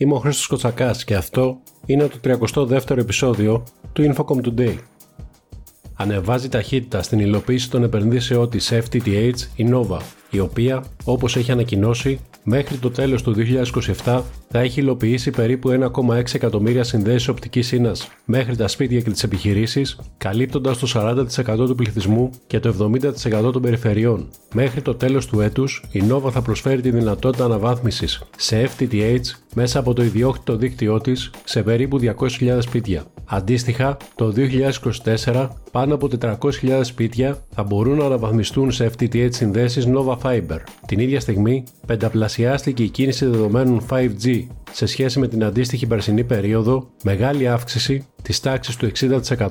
Είμαι ο Χρήστος Κοτσακάς και αυτό είναι το 32ο επεισόδιο του Infocom Today. Ανεβάζει ταχύτητα στην υλοποίηση των επενδύσεών της FTTH η Nova, η οποία, όπως έχει ανακοινώσει, μέχρι το τέλος του 2027 θα έχει υλοποιήσει περίπου 1,6 εκατομμύρια συνδέσεις οπτικής ίνας μέχρι τα σπίτια και τις επιχειρήσεις, καλύπτοντας το 40% του πληθυσμού και το 70% των περιφερειών. Μέχρι το τέλος του έτους, η Nova θα προσφέρει τη δυνατότητα αναβάθμισης σε FTTH μέσα από το ιδιόκτητο δίκτυό της σε περίπου 200.000 σπίτια. Αντίστοιχα, το 2024 πάνω από 400.000 σπίτια θα μπορούν να αναβαθμιστούν σε FTTH συνδέσεις Nova Fiber. Την ίδια στιγμή, πενταπλασιάστηκε η κίνηση δεδομένων 5G σε σχέση με την αντίστοιχη περσινή περίοδο, μεγάλη αύξηση της τάξης του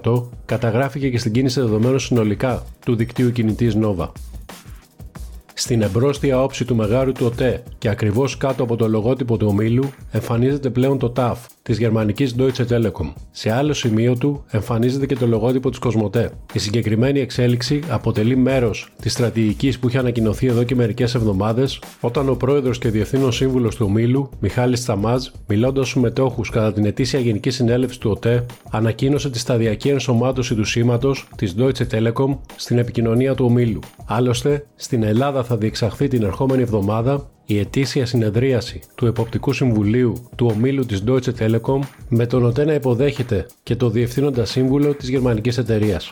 60% καταγράφηκε και στην κίνηση δεδομένων συνολικά του δικτύου κινητής Nova. Στην εμπρόστια όψη του μεγάρου του ΟΤΕ και ακριβώς κάτω από το λογότυπο του ομίλου εμφανίζεται πλέον το TAF της γερμανικής Deutsche Telekom. Σε άλλο σημείο του εμφανίζεται και το λογότυπο της Κοσμοτέ. Η συγκεκριμένη εξέλιξη αποτελεί μέρος της στρατηγικής που είχε ανακοινωθεί εδώ και μερικές εβδομάδες, όταν ο πρόεδρος και διευθύνων σύμβουλος του ομίλου, Μιχάλης Τσαμάζ, μιλώντας στους μετόχους κατά την ετήσια Γενική Συνέλευση του ΟΤΕ, ανακοίνωσε τη σταδιακή ενσωμάτωση του σήματος της Deutsche Telekom στην επικοινωνία του ομίλου. Άλλωστε, στην Ελλάδα θα διεξαχθεί την ερχόμενη εβδομάδα η ετήσια συνεδρίαση του Εποπτικού Συμβουλίου του ομίλου της Deutsche Telekom με τον ΟΤΕ να υποδέχεται και το Διευθύνοντα Σύμβουλο της γερμανικής εταιρείας.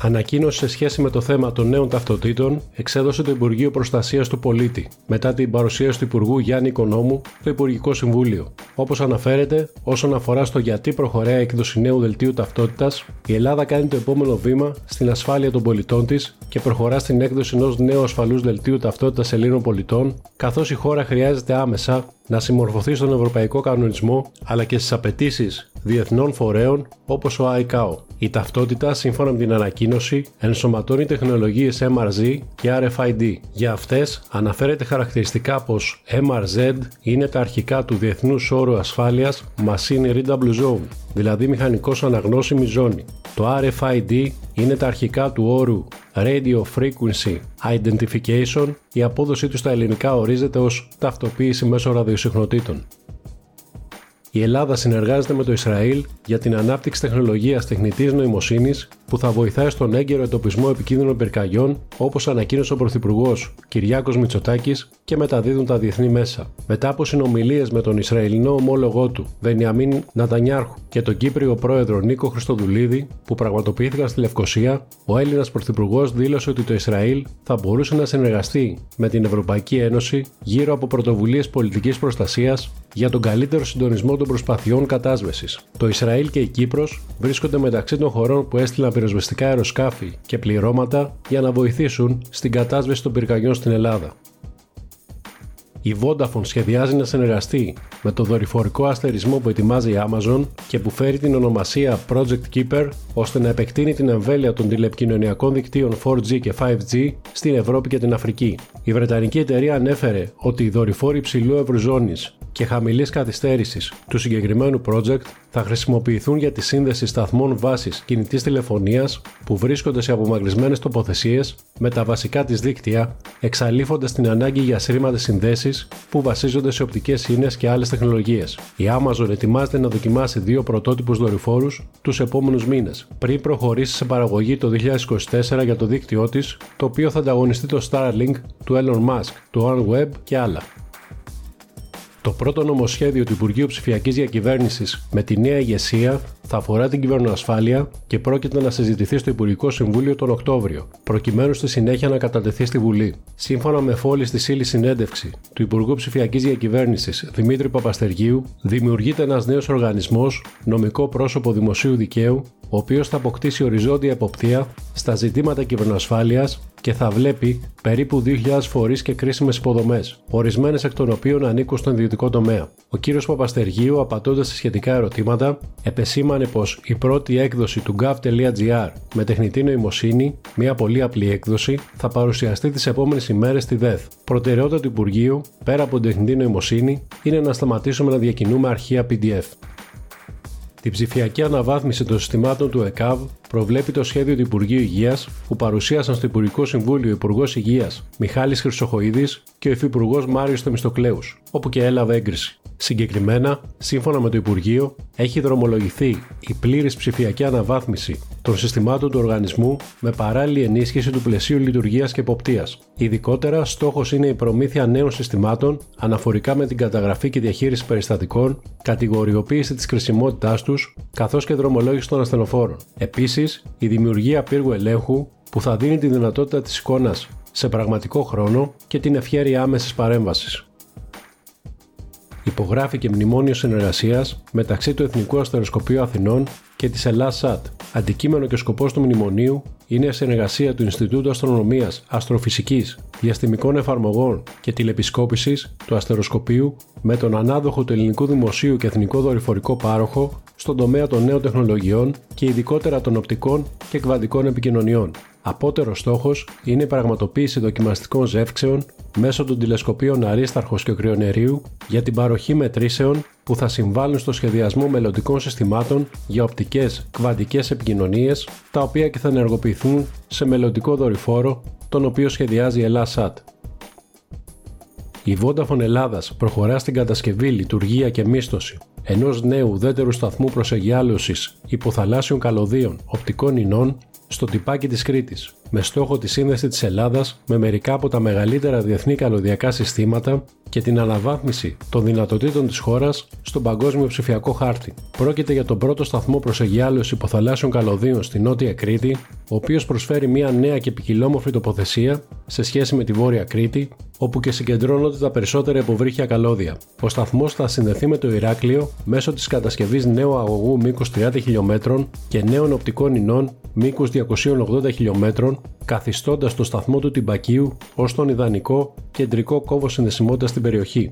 Ανακοίνωση σε σχέση με το θέμα των νέων ταυτοτήτων εξέδωσε το Υπουργείο Προστασίας του Πολίτη μετά την παρουσίαση του Υπουργού Γιάννη Οικονόμου στο Υπουργικό Συμβούλιο. Όπως αναφέρεται, όσον αφορά στο γιατί προχωράει η έκδοση νέου δελτίου ταυτότητας, η Ελλάδα κάνει το επόμενο βήμα στην ασφάλεια των πολιτών της και προχωρά στην έκδοση ενός νέου ασφαλούς δελτίου ταυτότητας Ελλήνων πολιτών, καθώς η χώρα χρειάζεται άμεσα να συμμορφωθεί στον Ευρωπαϊκό Κανονισμό αλλά και στις απαιτήσεις διεθνών φορέων όπως ο ICAO. Η ταυτότητα, σύμφωνα με την ανακοίνωση, ενσωματώνει τεχνολογίες MRZ και RFID. Για αυτές αναφέρεται χαρακτηριστικά πως MRZ είναι τα αρχικά του Διεθνούς Όρου Ασφάλειας Machine Readable Zone, δηλαδή μηχανικός αναγνώσιμη ζώνη. Το RFID είναι τα αρχικά του όρου Radio Frequency Identification, η απόδοσή του στα ελληνικά ορίζεται ως ταυτοποίηση μέσω ραδιοσυχνοτήτων. Η Ελλάδα συνεργάζεται με το Ισραήλ για την ανάπτυξη τεχνολογίας τεχνητής νοημοσύνης που θα βοηθάει στον έγκαιρο εντοπισμό επικίνδυνων πυρκαγιών, όπως ανακοίνωσε ο Πρωθυπουργός Κυριάκος Μητσοτάκης και μεταδίδουν τα διεθνή μέσα. Μετά από συνομιλίες με τον Ισραηλινό ομόλογό του, Βενιαμίν Νατανιάρχου, και τον Κύπριο πρόεδρο Νίκο Χριστοδουλίδη, που πραγματοποιήθηκαν στη Λευκοσία, ο Έλληνας Πρωθυπουργός δήλωσε ότι το Ισραήλ θα μπορούσε να συνεργαστεί με την Ευρωπαϊκή Ένωση γύρω από πρωτοβουλίες πολιτικής προστασίας για τον καλύτερο συντονισμό των προσπαθειών κατάσβεσης. Το Ισραήλ και η Κύπρος βρίσκονται μεταξύ των χωρών που έστειλαν πυροσβεστικά αεροσκάφη και πληρώματα για να βοηθήσουν στην κατάσβεση των πυρκαγιών στην Ελλάδα. Η Vodafone σχεδιάζει να συνεργαστεί με το δορυφορικό αστερισμό που ετοιμάζει η Amazon και που φέρει την ονομασία Project Keeper ώστε να επεκτείνει την εμβέλεια των τηλεπικοινωνιακών δικτύων 4G και 5G στην Ευρώπη και την Αφρική. Η Βρετανική εταιρεία ανέφερε ότι οι δορυφόροι υψηλού ευρωζώνης και χαμηλής καθυστέρησης του συγκεκριμένου project θα χρησιμοποιηθούν για τη σύνδεση σταθμών βάσης κινητής τηλεφωνίας που βρίσκονται σε απομακρυσμένες τοποθεσίες με τα βασικά της δίκτυα, εξαλείφοντας την ανάγκη για σύρματες συνδέσεις που βασίζονται σε οπτικές ίνε και άλλες τεχνολογίες. Η Amazon ετοιμάζεται να δοκιμάσει δύο πρωτότυπους δορυφόρους τους επόμενους μήνες, πριν προχωρήσει σε παραγωγή το 2024 για το δίκτυό της, το οποίο θα ανταγωνιστεί το Starlink του Elon Musk, του OneWeb και άλλα. Το πρώτο νομοσχέδιο του Υπουργείου Ψηφιακής Διακυβέρνησης με τη νέα ηγεσία θα αφορά την κυβερνοασφάλεια και πρόκειται να συζητηθεί στο Υπουργικό Συμβούλιο τον Οκτώβριο, προκειμένου στη συνέχεια να κατατεθεί στη Βουλή. Σύμφωνα με φόλη στη ύλη συνέντευξη του Υπουργού Ψηφιακής Διακυβέρνησης Δημήτρη Παπαστεργίου, δημιουργείται ένας νέος οργανισμός, νομικό πρόσωπο δημοσίου δικαίου, ο οποίος θα αποκτήσει οριζόντια εποπτεία στα ζητήματα κυβερνοασφάλειας και θα βλέπει περίπου 2.000 φορείς και κρίσιμες υποδομές, ορισμένες εκ των οποίων ανήκουν στον ιδιωτικό τομέα. Ο κύριος Παπαστεργίου, απαντώντας σε σχετικά ερωτήματα, επεσήμανε πως η πρώτη έκδοση του gov.gr με τεχνητή νοημοσύνη, μια πολύ απλή έκδοση, θα παρουσιαστεί τις επόμενες ημέρες στη ΔΕΘ. Προτεραιότητα του Υπουργείου, πέρα από την τεχνητή νοημοσύνη, είναι να σταματήσουμε να διακινούμε αρχεία PDF. Την ψηφιακή αναβάθμιση των συστημάτων του ΕΚΑΒ προβλέπει το σχέδιο του Υπουργείου Υγείας που παρουσίασαν στο Υπουργικό Συμβούλιο ο Υπουργός Υγείας Μιχάλης Χρυσοχοίδης και ο Υφυπουργός Μάριος Θεμιστοκλέους, όπου και έλαβε έγκριση. Συγκεκριμένα, σύμφωνα με το Υπουργείο, έχει δρομολογηθεί η πλήρης ψηφιακή αναβάθμιση των συστημάτων του οργανισμού με παράλληλη ενίσχυση του πλαισίου λειτουργίας και εποπτείας. Ειδικότερα, στόχος είναι η προμήθεια νέων συστημάτων αναφορικά με την καταγραφή και διαχείριση περιστατικών, κατηγοριοποίηση της κρισιμότητάς τους, καθώς και δρομολόγηση των ασθενοφόρων. Επίσης, η δημιουργία πύργου ελέγχου που θα δίνει τη δυνατότητα της εικόνας σε πραγματικό χρόνο και την ευχαίρεια άμεσης παρέμβασης υπογράφηκε μνημόνιο συνεργασίας μεταξύ του Εθνικού Αστεροσκοπείου Αθηνών και της ΣΑΤ. Αντικείμενο και σκοπός του μνημονίου είναι η συνεργασία του Ινστιτούτου Αστρονομίας, Αστροφυσικής, Διαστημικών Εφαρμογών και Τηλεπισκόπησης του Αστεροσκοπείου με τον ανάδοχο του Ελληνικού Δημοσίου και Εθνικό Δορυφορικό Πάροχο στον τομέα των νέων τεχνολογιών και ειδικότερα των οπτικών και κβαντικών επικοινωνιών. Απότερος στόχος είναι η πραγματοποίηση δοκιμαστικών ζεύξεων μέσω των τηλεσκοπίων Αρίσταρχος και Κρυονερίου για την παροχή μετρήσεων που θα συμβάλλουν στο σχεδιασμό μελλοντικών συστημάτων για οπτικές κβαντικές επικοινωνίες, τα οποία και θα ενεργοποιηθούν σε μελλοντικό δορυφόρο, τον οποίο σχεδιάζει η ΕΛΑΣΑΤ. Η Vodafone Ελλάδας προχωρά στην κατασκευή, λειτουργία και μίσθωση ενός νέου ουδέτερου σταθμού προσεγιάλωση υποθαλάσσιων καλωδίων οπτικών ινών στο τυπάκι της Κρήτης, με στόχο τη σύνδεση της Ελλάδας με μερικά από τα μεγαλύτερα διεθνή καλωδιακά συστήματα και την αναβάθμιση των δυνατοτήτων της χώρας στον παγκόσμιο ψηφιακό χάρτη. Πρόκειται για τον πρώτο σταθμό προσεγγιάλωσης υποθαλάσσιων καλωδίων στη Νότια Κρήτη, ο οποίος προσφέρει μια νέα και ποικιλόμορφη τοποθεσία σε σχέση με τη Βόρεια Κρήτη, όπου και συγκεντρώνονται τα περισσότερα υποβρύχια καλώδια. Ο σταθμός θα συνδεθεί με το Ηράκλειο μέσω της κατασκευής νέου αγωγού μήκους 30 χιλιόμετρων και νέων οπτικών ινών μήκους 280 χιλιόμετρων, καθιστώντας το σταθμό του Τυμπακίου ως τον ιδανικό κεντρικό κόβο συνδεσιμότητας στην περιοχή.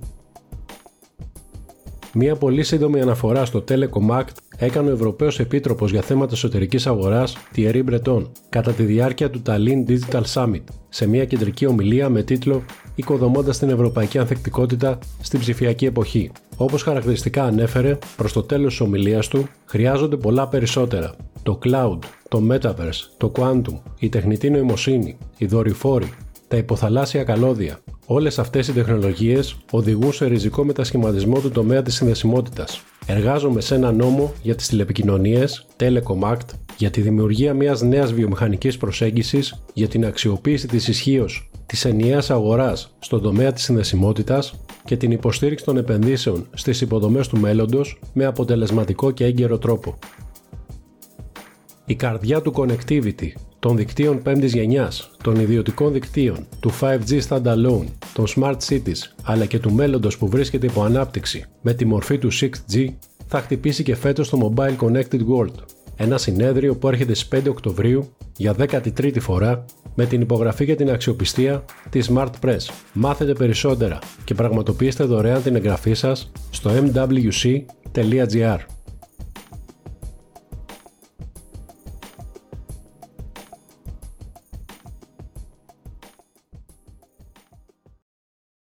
Μία πολύ σύντομη αναφορά στο Telecom Act έκανε ο Ευρωπαίος Επίτροπος για θέματα εσωτερικής αγοράς, Thierry Breton, κατά τη διάρκεια του Tallinn Digital Summit, σε μια κεντρική ομιλία με τίτλο Οικοδομώντας την Ευρωπαϊκή Ανθεκτικότητα στην ψηφιακή εποχή. Όπως χαρακτηριστικά ανέφερε, προς το τέλος της ομιλίας του, χρειάζονται πολλά περισσότερα. Το cloud, το metaverse, το quantum, η τεχνητή νοημοσύνη, οι δορυφόροι, τα υποθαλάσσια καλώδια. Όλες αυτές οι τεχνολογίες οδηγούν σε ριζικό μετασχηματισμό του τομέα της συνδεσιμότητας. Εργάζομαι σε ένα νόμο για τις τηλεπικοινωνίες, Telecom Act, για τη δημιουργία μιας νέας βιομηχανικής προσέγγισης για την αξιοποίηση της ισχύως της ενιαίας αγοράς στον τομέα της συνδεσιμότητας και την υποστήριξη των επενδύσεων στις υποδομές του μέλλοντος με αποτελεσματικό και έγκαιρο τρόπο. Η καρδιά του connectivity των δικτύων 5ης γενιάς, των ιδιωτικών δικτύων, του 5G standalone, των smart cities, αλλά και του μέλλοντος που βρίσκεται υπό ανάπτυξη με τη μορφή του 6G, θα χτυπήσει και φέτος το Mobile Connected World, ένα συνέδριο που έρχεται στις 5 Οκτωβρίου για 13η φορά με την υπογραφή και την αξιοπιστία της Smart Press. Μάθετε περισσότερα και πραγματοποιήστε δωρεάν την εγγραφή σας στο mwc.gr.